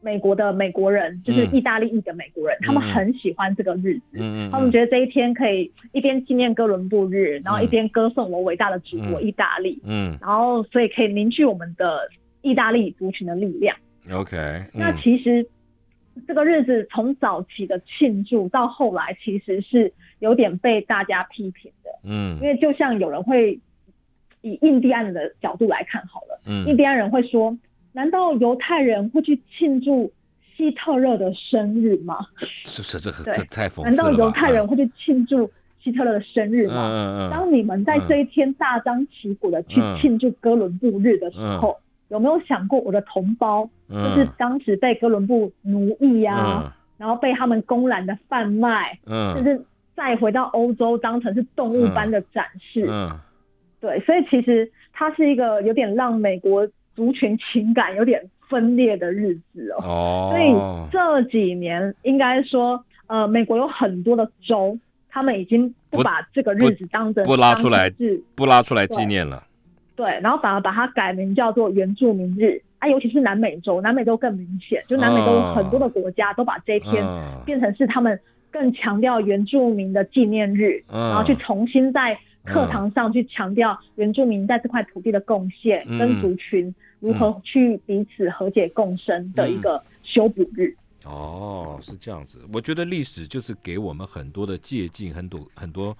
C: 美国的美国人，就是意大利裔的美国人，他们很喜欢这个日子。
B: 嗯嗯，
C: 他们觉得这一天可以一边纪念哥伦布日，然后一边歌颂我伟大的祖国
B: 嗯。
C: 意大利，
B: 嗯。
C: 然后所以可以凝聚我们的意大利族群的力量。
B: ，OK，
C: 那
B: 嗯
C: 其实这个日子从早期的庆祝到后来，其实是有点被大家批评的，
B: 嗯
C: 因为就像有人会以印第安人的角度来看好了，印
B: 嗯
C: 第安人会说，难道犹太人会去庆祝希特勒的生日吗？
B: 这这这
C: 对
B: 这太讽
C: 难道
B: 刺了吧？
C: 犹太人会去庆祝希特勒的生日
B: 嗯
C: 吗？
B: 嗯嗯
C: 当你们在这一天大张旗鼓的去
B: 嗯
C: 庆祝哥伦布日的时候，有没有想过我的同胞，
B: 嗯，
C: 就是当时被哥伦布奴役啊，
B: 嗯。
C: 然后被他们公然的贩卖，甚
B: 嗯
C: 至再回到欧洲当成是动物般的展示。
B: 嗯。
C: 对，所以其实它是一个有点让美国族群情感有点分裂的日子哦。
B: 哦，
C: 所以这几年应该说，呃，美国有很多的州，他们已经不
B: 不
C: 把这个日子当成
B: 不拉出来
C: 是
B: 不拉出来纪念了，
C: 对，然后反而把它改名叫做原住民日啊，尤其是南美洲，南美洲更明显，就南美洲
B: 哦
C: 很多的国家都把这一天
B: 嗯
C: 变成是他们更强调原住民的纪念日，
B: 嗯
C: 然后去重新在课堂上去强调原住民在这块土地的贡献，
B: 嗯
C: 跟族群如何去彼此和解共生的一个修补日。
B: 哦，是这样子。我觉得历史就是给我们很多的借鉴，很多很多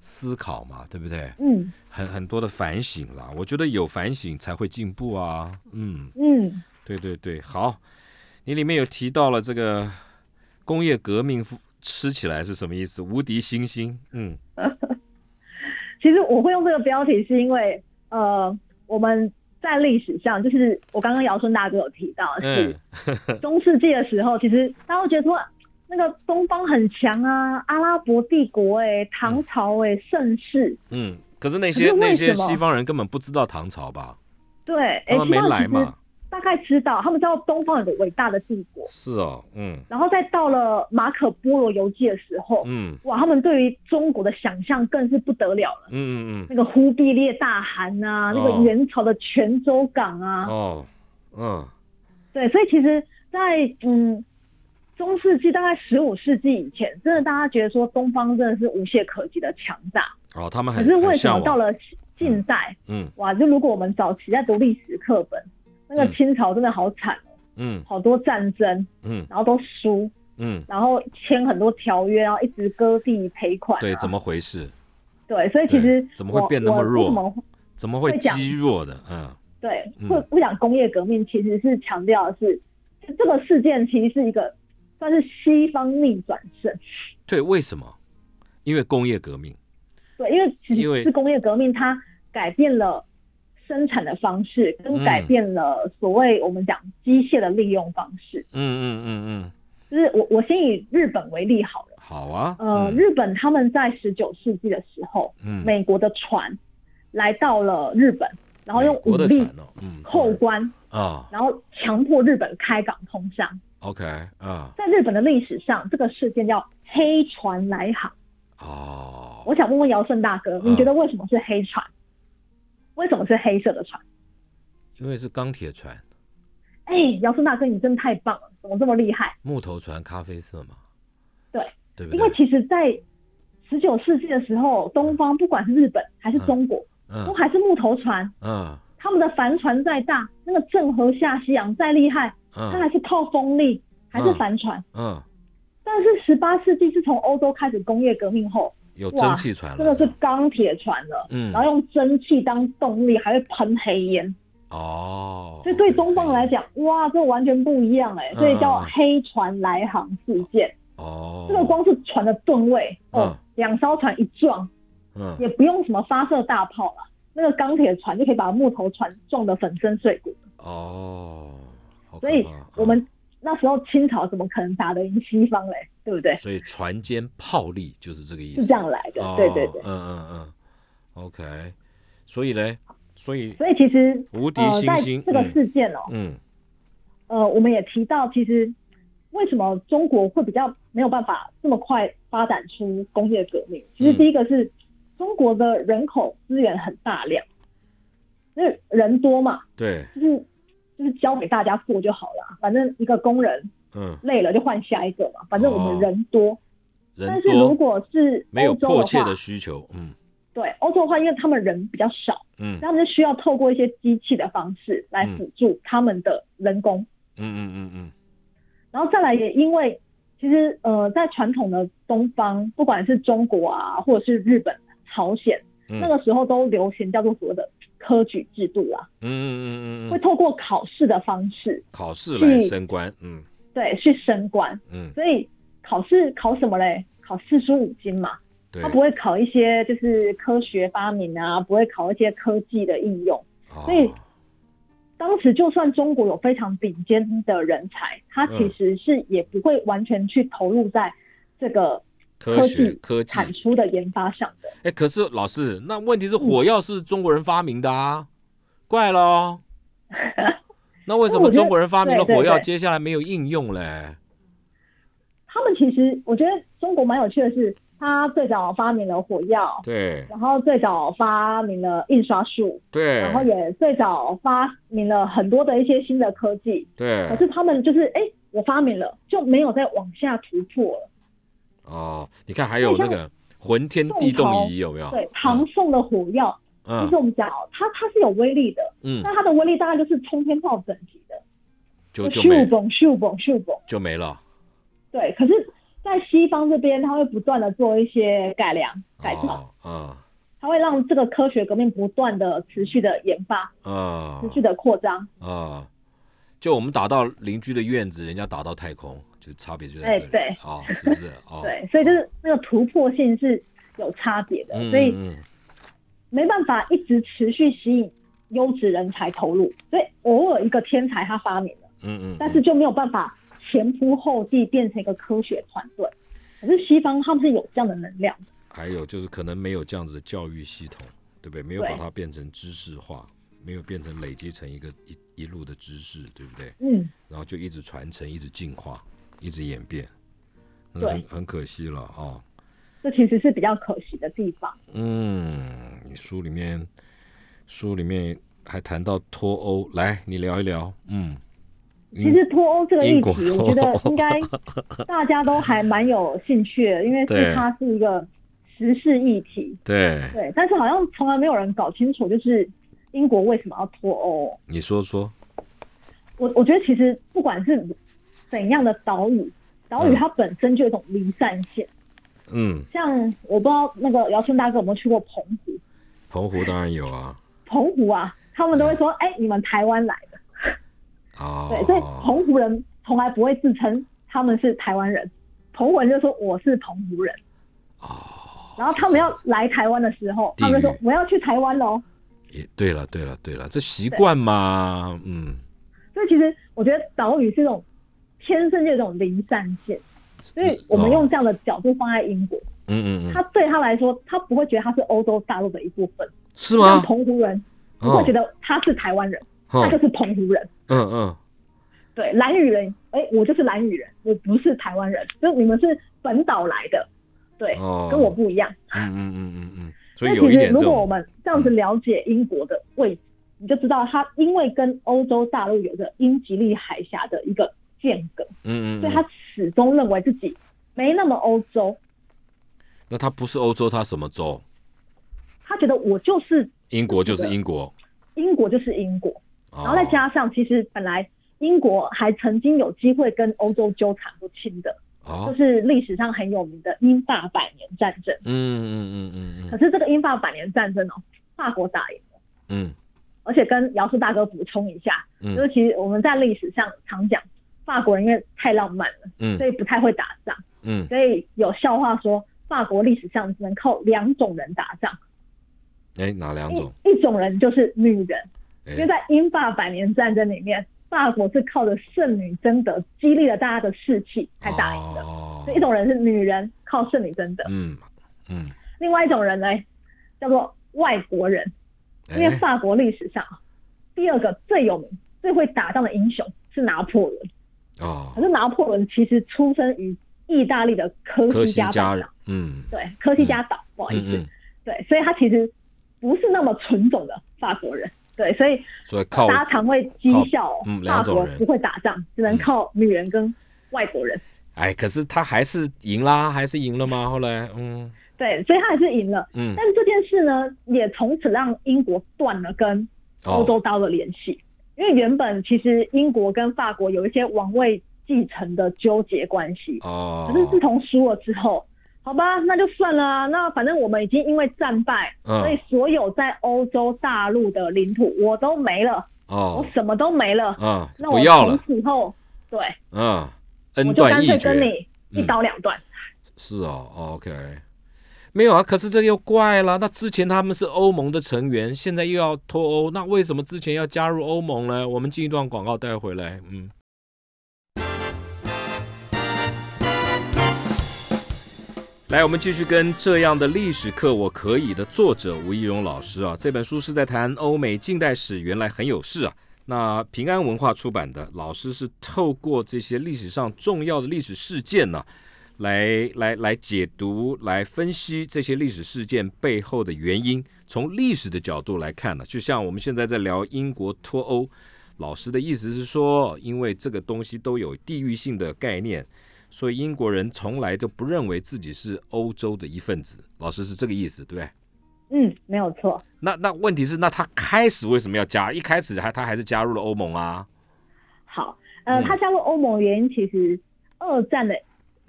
B: 思考嘛，对不对？
C: 嗯
B: 很很多的反省啦。我觉得有反省才会进步啊。嗯，
C: 嗯，
B: 对对对，好。你里面有提到了这个工业革命吃起来是什么意思？无敌星星。嗯
C: 其实我会用这个标题是因为，呃，我们在历史上，就是我刚刚姚春大哥有提到，是
B: 嗯
C: 中世纪的时候，其实大家会觉得说，那个东方很强啊，阿拉伯帝国哎、唐朝哎、盛世，
B: 嗯。可是那些那些西方人根本不知道唐朝吧？
C: 对，哎、
B: 他们没来嘛。
C: 大概知道，他们知道东方有个伟大的帝国，
B: 是哦，嗯
C: 然后再到了马可波罗游记的时候，
B: 嗯
C: 哇，他们对于中国的想象更是不得了了。
B: 嗯嗯嗯
C: 那个忽必烈大汗啊，那
B: 哦
C: 个元朝的泉州港啊，
B: 嗯，哦，嗯
C: 对，所以其实在，嗯中世纪大概十五世纪以前，真的大家觉得说东方真的是无懈可击的强大。
B: 哦，他们很
C: 可是为什么到了近代，
B: 嗯
C: 哇，就如果我们早期在读历史课本，那个
B: 嗯
C: 清朝真的好惨哦，
B: 嗯
C: 好多战争，
B: 嗯
C: 然后都输，
B: 嗯，
C: 然后签很多条约，然后一直割地赔款、啊。
B: 对，怎么回事？
C: 对，所以其实
B: 怎么会
C: 我
B: 变那么弱怎么会弱的？嗯
C: 对，
B: 嗯
C: 会不讲工业革命，其实是强调的是这个事件其实是一个算是西方逆转胜。
B: 对，为什么？因为工业革命。
C: 对，因为其
B: 因为
C: 实是工业革命，它改变了生产的方式，跟
B: 嗯
C: 改变了所谓我们讲机械的利用方式。
B: 嗯嗯嗯
C: 嗯就是我我先以日本为例好了。
B: 好啊，
C: 呃，
B: 嗯
C: 日本他们在十九世纪的时候，
B: 嗯
C: 美国的船来到了日本，然后用武力扣关，
B: 啊
C: 然后强迫日本开港通商。
B: ，OK，啊，
C: 在日本的历史上，这个事件叫黑船来航。
B: 哦，
C: 我想问问姚顺大哥，
B: 嗯
C: 你觉得为什么是黑船？为什么是黑色的船？
B: 因为是钢铁船，
C: 哎，姚顺大哥，你真的太棒了，怎么这么厉害？
B: 木头船咖啡色嘛，
C: 对，
B: 对不对？
C: 因为其实，在十九世纪的时候，东方不管是日本还是中国，都
B: 嗯
C: 还是木头船，
B: 嗯
C: 他们的帆船再大，那个郑和下西洋再厉害，它
B: 嗯
C: 还是靠风力，还是帆船。
B: 嗯，
C: 但是十八世纪是从欧洲开始工业革命后，
B: 有
C: 哇
B: 蒸汽船了，
C: 真的是钢铁船了，
B: 嗯。
C: 然后用蒸汽当动力，还会喷黑烟，
B: 哦，
C: 所以对东方来讲，哇，这完全不一样哎，
B: 嗯
C: 所以叫黑船来航事件。
B: 哦，
C: 这个光是船的吨位哦
B: 嗯，
C: 两艘船一撞，
B: 嗯。
C: 也不用什么发射大炮了，那个钢铁船就可以把木头船撞得粉身碎骨。
B: 哦，
C: 所以我们那时候清朝怎么可能打得赢西方嘞？对不对？
B: 所以船坚炮利就是这个意思，
C: 是这样来的，
B: 哦
C: 对对对。
B: 嗯嗯嗯，OK，所以嘞，所以
C: 所以其实
B: 无敌
C: 呃，在
B: 星星，
C: 这个
B: 嗯
C: 事件哦，
B: 嗯
C: 呃，我们也提到，其实为什么中国会比较没有办法这么快发展出工业革命？其实
B: 嗯
C: 第一个是中国的人口资源很大量，因为人多嘛，
B: 对，
C: 就是就是交给大家做就好了，反正一个工人
B: 嗯，
C: 累了就换下一个嘛，反正我们人多。
B: 人
C: 但是如果是
B: 没有迫切的，需求，嗯。
C: 对欧洲的话，因为他们人比较少，
B: 嗯。
C: 他们就需要透过一些机器的方式来辅助他们的人工。
B: 嗯嗯嗯嗯。
C: 然后再来也因为其实呃，在传统的东方，不管是中国啊，或者是日本、朝鲜，
B: 嗯，
C: 那个时候都流行叫做所谓的科举制度啦，
B: 嗯嗯嗯嗯。嗯，
C: 会透过考试的方式，
B: 考试来升官，嗯。
C: 对，去升官。
B: 嗯，
C: 所以考试考什么嘞？考四书五经嘛，
B: 对，
C: 它不会考一些就是科学发明啊，不会考一些科技的应用。
B: 哦。
C: 所以当时就算中国有非常顶尖的人才，他
B: 嗯。
C: 其实是也不会完全去投入在这个
B: 科学
C: 技
B: 科技，
C: 产出的研发上的。
B: 哎，可是老师，那问题是火药是中国人发明的啊，怪咯。那为什么中国人发明了火药，接下来没有应用嘞？
C: 他们其实我觉得中国蛮有趣的是，他最早发明了火药，
B: 对
C: 然后最早发明了印刷术，
B: 对
C: 然后也最早发明了很多的一些新的科技。
B: 对
C: 可是他们就是哎，我发明了就没有再往下突破了。
B: 哦，你看还有那个浑天地动仪有没有？
C: 对，唐宋的火药，其
B: 嗯
C: 实我们讲哦，它它是有威力的，
B: 嗯，
C: 那它的威力大概就是冲天炮等级的，
B: 就就没
C: 咻嘣咻嘣咻嘣。
B: 就没了。
C: 对，可是，在西方这边，它会不断的做一些改良、改造，
B: 哦，
C: 它会让这个科学革命不断的持续的研发、
B: 嗯嗯
C: 持续的扩张。
B: 嗯，就我们打到邻居的院子，人家打到太空，就差别就在这里。
C: 哎对
B: 哦，是不是？哦，
C: 对，所以就是那个突破性是有差别的，
B: 嗯，
C: 所以
B: 嗯
C: 没办法一直持续吸引优质人才投入，所以偶尔一个天才他发明了，
B: 嗯嗯，
C: 但是就没有办法前仆后继变成一个科学团队。可是西方他们是有这样的能量的，
B: 还有就是可能没有这样子的教育系统，对不对？没有把它变成知识化，没有变成累积成一个一一路的知识，对不对？
C: 嗯，
B: 然后就一直传承，一直进化，一直演变，很很可惜了哦。
C: 这其实是比较可惜的地方。
B: 嗯，你书里面书里面还谈到脱欧，来你聊一聊。嗯，
C: 其实脱欧这个议题，我觉得应该大家都还蛮有兴趣的，因为是 它是一个时事议题。
B: 对，
C: 对，但是好像从来没有人搞清楚，就是英国为什么要脱欧。
B: 你说说。
C: 我我觉得其实不管是怎样的岛屿，岛屿
B: 嗯
C: 它本身就有一种离散性。
B: 嗯，
C: 像我不知道那个姚春大哥有没有去过澎湖？
B: 澎湖当然有啊。
C: 澎湖啊，他们都会说：“哎、你们台湾来的。”
B: 哦，
C: 对，所以澎湖人从来不会自称他们是台湾人，澎湖人就说我是澎湖人。
B: 哦，
C: 然后他们要来台湾的时候，他们就说我要去台湾喽。
B: 也对了，对了，对了，这习惯嘛，嗯
C: 所以其实我觉得岛屿是一种天生就有这种零散性，所以我们用这样的角度放在英国，
B: 嗯嗯
C: 他
B: 嗯，
C: 对他来说，他不会觉得他是欧洲大陆的一部分，
B: 是吗？
C: 像
B: 吗？
C: 澎湖人不
B: 哦。
C: 会觉得他是台湾人，他就
B: 哦
C: 是澎湖人。
B: 嗯嗯。
C: 对，蓝屿人，哎、我就是蓝屿人，我不是台湾人，就你们是本岛来的，对，
B: 哦。
C: 跟我不一样。
B: 嗯嗯嗯嗯嗯，所以有一
C: 其实如果我们这样子了解英国的位置，你就知道它因为跟欧洲大陆有着英吉利海峡的一个间隔，
B: 嗯嗯嗯，
C: 所以他始终认为自己没那么欧洲，
B: 那他不是欧洲，他什么洲？
C: 他觉得我就是
B: 英国就是英国，
C: 英国就是英国，
B: 然
C: 然后再加上其实本来英国还曾经有机会跟欧洲纠缠不清的，就
B: 哦，
C: 是历史上很有名的英法百年战争。
B: 嗯嗯嗯嗯
C: 可是这个英法百年战争哦，法国打赢了，
B: 嗯。
C: 而且跟姚叔大哥补充一下，
B: 嗯。
C: 就是其实我们在历史上常讲，法国人因为太浪漫了，
B: 嗯。
C: 所以不太会打仗，
B: 嗯。
C: 所以有笑话说法国历史上只能靠两种人打仗，
B: 嗯，哎，哪两种？
C: 一一种人就是女人，因为
B: 哎，
C: 在英法百年战争里面，法国是靠着圣女贞德激励了大家的士气才打赢的，
B: 哦。
C: 所以一种人是女人靠圣女贞德，
B: 嗯嗯，
C: 另外一种人呢叫做外国人。因为
B: 哎，
C: 法国历史上啊第二个最有名、最会打仗的英雄是拿破仑。
B: 哦。
C: 可，是拿破仑其实出生于意大利的科
B: 科
C: 西嘉岛，，
B: 嗯。
C: 对，科西嘉岛，不好意思，对，所以他其实不是那么纯种的法国人，对，所以
B: 所以靠
C: 大家常会讥笑法国不会打仗，只能靠女人跟外国人，
B: 哎，可是他还是赢啦，还是赢了吗？后来，嗯。
C: 对，所以他还是赢了。
B: 嗯，
C: 但是这件事呢，也从此让英国断了跟欧洲刀的联系，因为原本其实英国跟法国有一些王位继承的纠结关系，
B: 哦，
C: 可是自从输了之后，好吧，那就算了啊。那反正我们已经因为战败，
B: 嗯
C: 所以所有在欧洲大陆的领土我都没了，哦我
B: 哦，
C: 什么都没了。
B: 嗯，
C: 那我
B: 不要了
C: 从，此以后，对，
B: 嗯，恩
C: 我就干
B: 断义
C: 脆跟，你一刀两断。
B: 是哦哦，OK，没有啊，可是这又怪了。那之前他们是欧盟的成员，现在又要脱欧，那为什么之前要加入欧盟呢？我们进一段广告带回来，嗯。来，我们继续跟这样的历史课我可以的作者吴怡荣老师啊，这本书是在谈欧美近代史，原来很有事啊。那平安文化出版的，老师是透过这些历史上重要的历史事件呢、来来来解读、来分析这些历史事件背后的原因，从历史的角度来看呢，就像我们现在在聊英国脱欧，老师的意思是说，因为这个东西都有地域性的概念，所以英国人从来都不认为自己是欧洲的一份子。老师是这个意思，对不对？
C: 嗯，没有错。
B: 那那问题是，那他开始为什么要加？一开始还他还是加入了欧盟啊？
C: 好，呃，
B: 嗯
C: 他加入欧盟原因其实二战的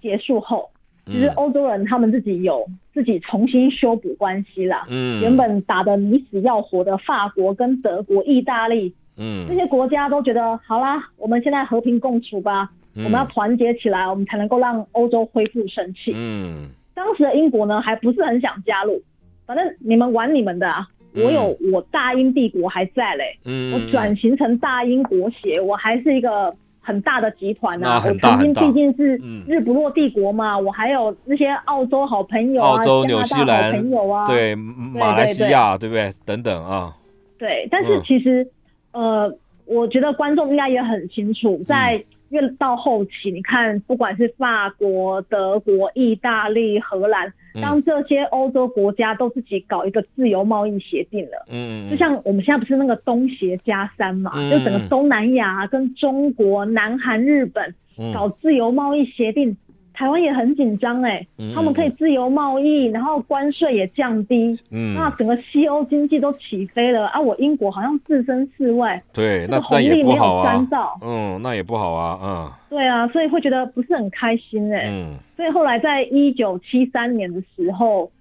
C: 结束后，其实
B: 嗯
C: 欧洲人他们自己有自己重新修补关系啦。
B: 嗯，
C: 原本打得你死要活的法国跟德国、意大利这
B: 嗯
C: 些国家都觉得，好啦，我们现在和平共处吧，
B: 嗯。
C: 我们要团结起来，我们才能够让欧洲恢复生气。
B: 嗯。
C: 当时的英国呢，还不是很想加入，反正你们玩你们的啊，
B: 嗯。
C: 我有我大英帝国还在嘞，
B: 嗯，
C: 我转型成大英国协，我还是一个很大的集团
B: 那
C: 啊。我曾经毕竟是
B: 嗯。
C: 日不落帝国嘛，我还有那些澳洲好朋友啊，
B: 澳洲、
C: 加拿
B: 纽西
C: 大好
B: 兰
C: 朋友啊，
B: 对马来西亚，对不对？等等啊，
C: 对，但是
B: 嗯。
C: 其实，呃，我觉得观众应该也很清楚，在越到后期，你看，不管是法国、德国、意大利、荷兰，
B: 嗯
C: 当这些欧洲国家都自己搞一个自由贸易协定了。
B: 嗯，
C: 就像我们现在不是那个东协加三嘛，
B: 嗯。
C: 就整个东南亚跟中国、南韩、日本
B: 嗯。
C: 搞自由贸易协定，台湾也很紧张哎，
B: 嗯
C: 他们可以自由贸易，然后关税也降低，
B: 嗯。
C: 那整个西欧经济都起飞了啊！我英国好像置身事外，
B: 对，那那也
C: 红利没有
B: 不好啊，
C: 沾到，
B: 嗯，那也不好啊，嗯。
C: 对啊，所以会觉得不是很开心哎、
B: 嗯。嗯
C: 所以后来在一九七三年的时候，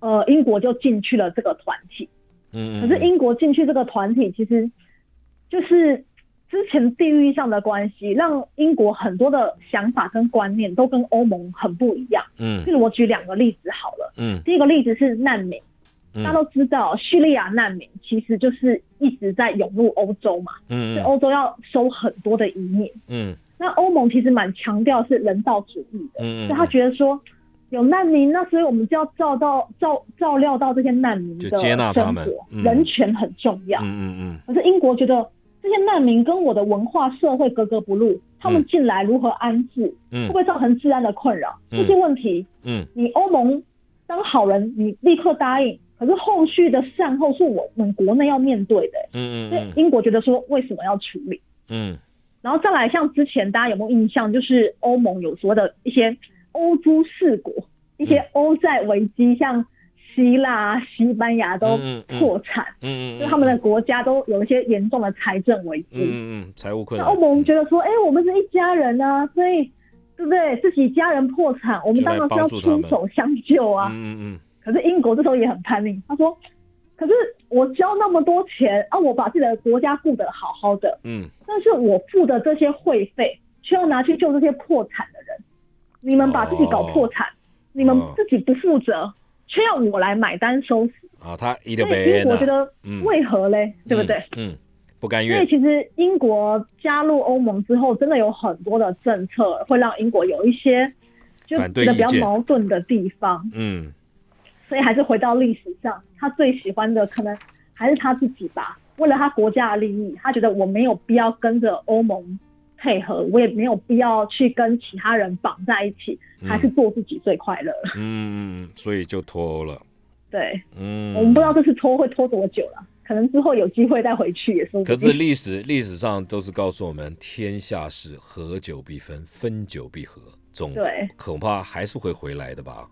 C: 呃，英国就进去了这个团体。
B: 嗯，
C: 可是英国进去这个团体，其实就是之前地域上的关系，让英国很多的想法跟观念都跟欧盟很不一样。
B: 嗯
C: 就是我举两个例子好了，
B: 嗯
C: 第一个例子是难民，
B: 嗯，
C: 大家都知道叙利亚难民其实就是一直在涌入欧洲嘛，
B: 嗯
C: 欧洲要收很多的移民。
B: 嗯
C: 那那欧盟其实蛮强调是人道主义的，
B: 嗯
C: 所以他觉得说有难民，那所以我们就要照到照照料到这些难民的
B: 就接纳他们
C: 生活，
B: 嗯
C: 人权很重要。
B: 嗯嗯
C: 可是英国觉得这些难民跟我的文化社会格格不入，他们进来如何安置，会
B: 嗯
C: 不会造成治安的困扰？
B: 嗯。
C: 这些问题，
B: 嗯。
C: 你欧盟当好人，你立刻答应，可是后续的善后是我们国内要面对的。所以
B: 嗯。嗯
C: 英国觉得说，为什么要处理？
B: 嗯。
C: 然后再来，像之前大家有没有印象，就是欧盟有所谓的一些欧洲四国，一些欧债危机，像希腊、西班牙都
B: 嗯嗯。
C: 破产，
B: 嗯嗯，
C: 就他们的国家都有一些严重的财政危机。
B: 嗯嗯嗯财务困
C: 那
B: 难，
C: 欧盟觉得说，哎、我们是一家人啊，所以对不对？自己家人破产，我们当然是要出手相救啊。
B: 嗯嗯
C: 可是英国这时候也很叛逆，他说：“可是我交那么多钱啊，我把自己的国家顾得好好的，
B: 嗯。
C: 但是我付的这些会费却要拿去救这些破产的人，你们把自己搞破产，你们自己不负责，却要我来买单收拾。
B: 嗯，啊，他一定
C: 所以
B: 被
C: 英国觉得
B: 嗯
C: 为何嘞？对不对？？
B: 嗯，不甘愿，
C: 所以其实英国加入欧盟之后，真的有很多的政策会让英国有一些就觉得比较矛盾的地方。
B: 嗯
C: 所以还是回到历史上，他最喜欢的可能还是他自己吧。为了他国家的利益，他觉得我没有必要跟着欧盟配合，我也没有必要去跟其他人绑在一起，
B: 嗯
C: 还是做自己最快乐。
B: 嗯，所以就脱欧了，
C: 对，
B: 嗯，
C: 我们不知道这次拖会拖多久了，可能之后有机会再回去也说不
B: 可是。历史历史上都是告诉我们，天下事合久必分，分久必合，总
C: 对
B: 恐怕还是会回来的吧，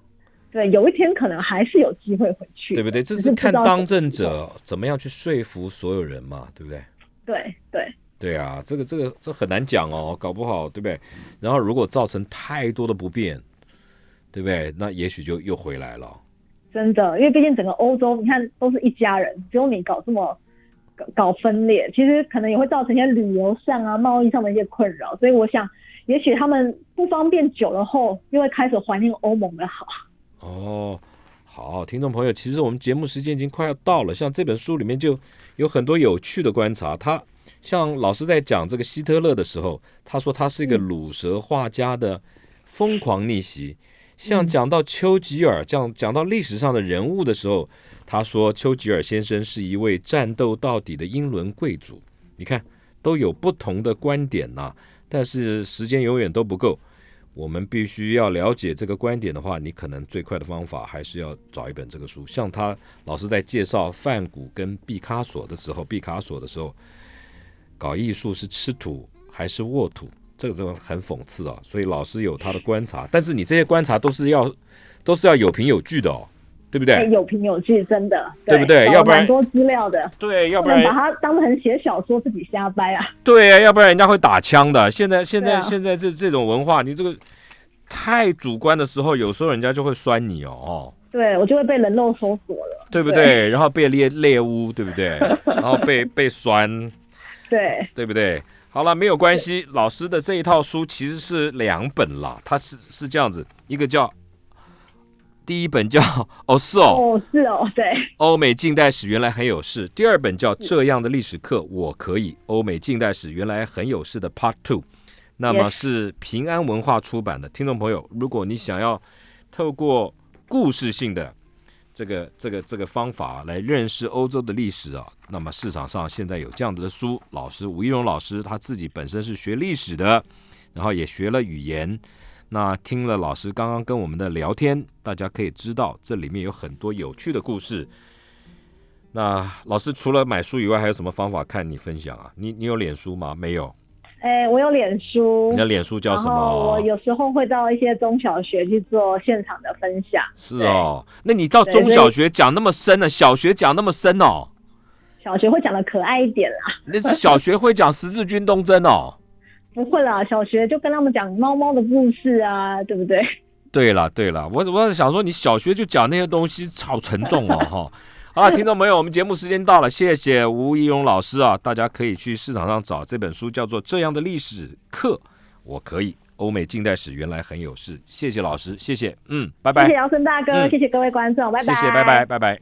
C: 对，有一天可能还是有机会回去，
B: 对不对？这是看当政。者怎么样去说服所有人嘛，对不对？
C: 对对
B: 对啊，这个这个这很难讲哦，搞不好对不对？然后如果造成太多的不便，对不对？那也许就又回来了。
C: 真的，因为毕竟整个欧洲，你看都是一家人，只有你搞这么搞搞分裂，其实可能也会造成一些旅游上啊、贸易上的一些困扰。所以我想，也许他们不方便久了后，又会开始怀念欧盟的好。
B: 哦，好，听众朋友，其实我们节目时间已经快要到了，像这本书里面就有很多有趣的观察。他像老师在讲这个希特勒的时候，他说他是一个鲁蛇画家的疯狂逆袭。像讲到丘吉尔，讲讲到历史上的人物的时候，他说丘吉尔先生是一位战斗到底的英伦贵族。你看，都有不同的观点呐、但是时间永远都不够。我们必须要了解这个观点的话，你可能最快的方法还是要找一本这个书。像他老师在介绍梵谷跟毕卡索的时候，毕卡索的时候，搞艺术是吃土还是沃土，这个都很讽刺啊。所以老师有他的观察，但是你这些观察都是要都是要有凭有据的哦，对不
C: 哎，
B: 对？
C: 有凭有据，真的，
B: 对不对要不然
C: 蛮多资料的，
B: 对，要不然
C: 把它当成写小说自己瞎掰啊。
B: 对啊，要不然人家会打枪的。现在现在、
C: 啊
B: 现在这这种文化，你这个太主观的时候，有时候人家就会酸你哦。哦
C: 对我就会被人肉搜索了，
B: 对不对？然后被猎猎污，对不对？然后被被酸，
C: 对，
B: 对不对？好了，没有关系。老师的这一套书其实是两本啦，它是是这样子，一个叫第一本叫哦是哦，
C: 哦，是哦，对，
B: 欧美近代史原来很有事。第二本叫这样的历史课我可以，欧美近代史原来很有事的 Part Two，那么是平安文化出版的。听众朋友，如果你想要透过故事性的这个这个这个方法来认识欧洲的历史啊，那么市场上现在有这样子的书，老师吴一荣老师他自己本身是学历史的，然后也学了语言。那听了老师刚刚跟我们的聊天，大家可以知道这里面有很多有趣的故事。那老师除了买书以外，还有什么方法看你分享啊？你你有脸书吗？没有。
C: 哎，我有脸书
B: 你，的脸书叫什
C: 么我？有时候会到一些中小学去做现场的分享。
B: 是哦，那你到中小学讲那么深呢？小学讲那么深哦？
C: 小学会讲的可爱一点啦，
B: 那小学会讲十字军东征哦？
C: 不会啦，小学就跟他们讲猫猫的故事啊，对不对？
B: 对了对了，我我想说，你小学就讲那些东西，好沉重哦哈。好了，听众朋友，我们节目时间到了，谢谢吴怡荣老师啊，大家可以去市场上找这本书，叫做《这样的历史课》，我可以。欧美近代史原来很有事，谢谢老师，谢谢，嗯，拜拜
C: 谢谢，姚森大哥，
B: 嗯
C: 谢谢各位观众，拜拜，
B: 谢谢，拜拜，拜拜。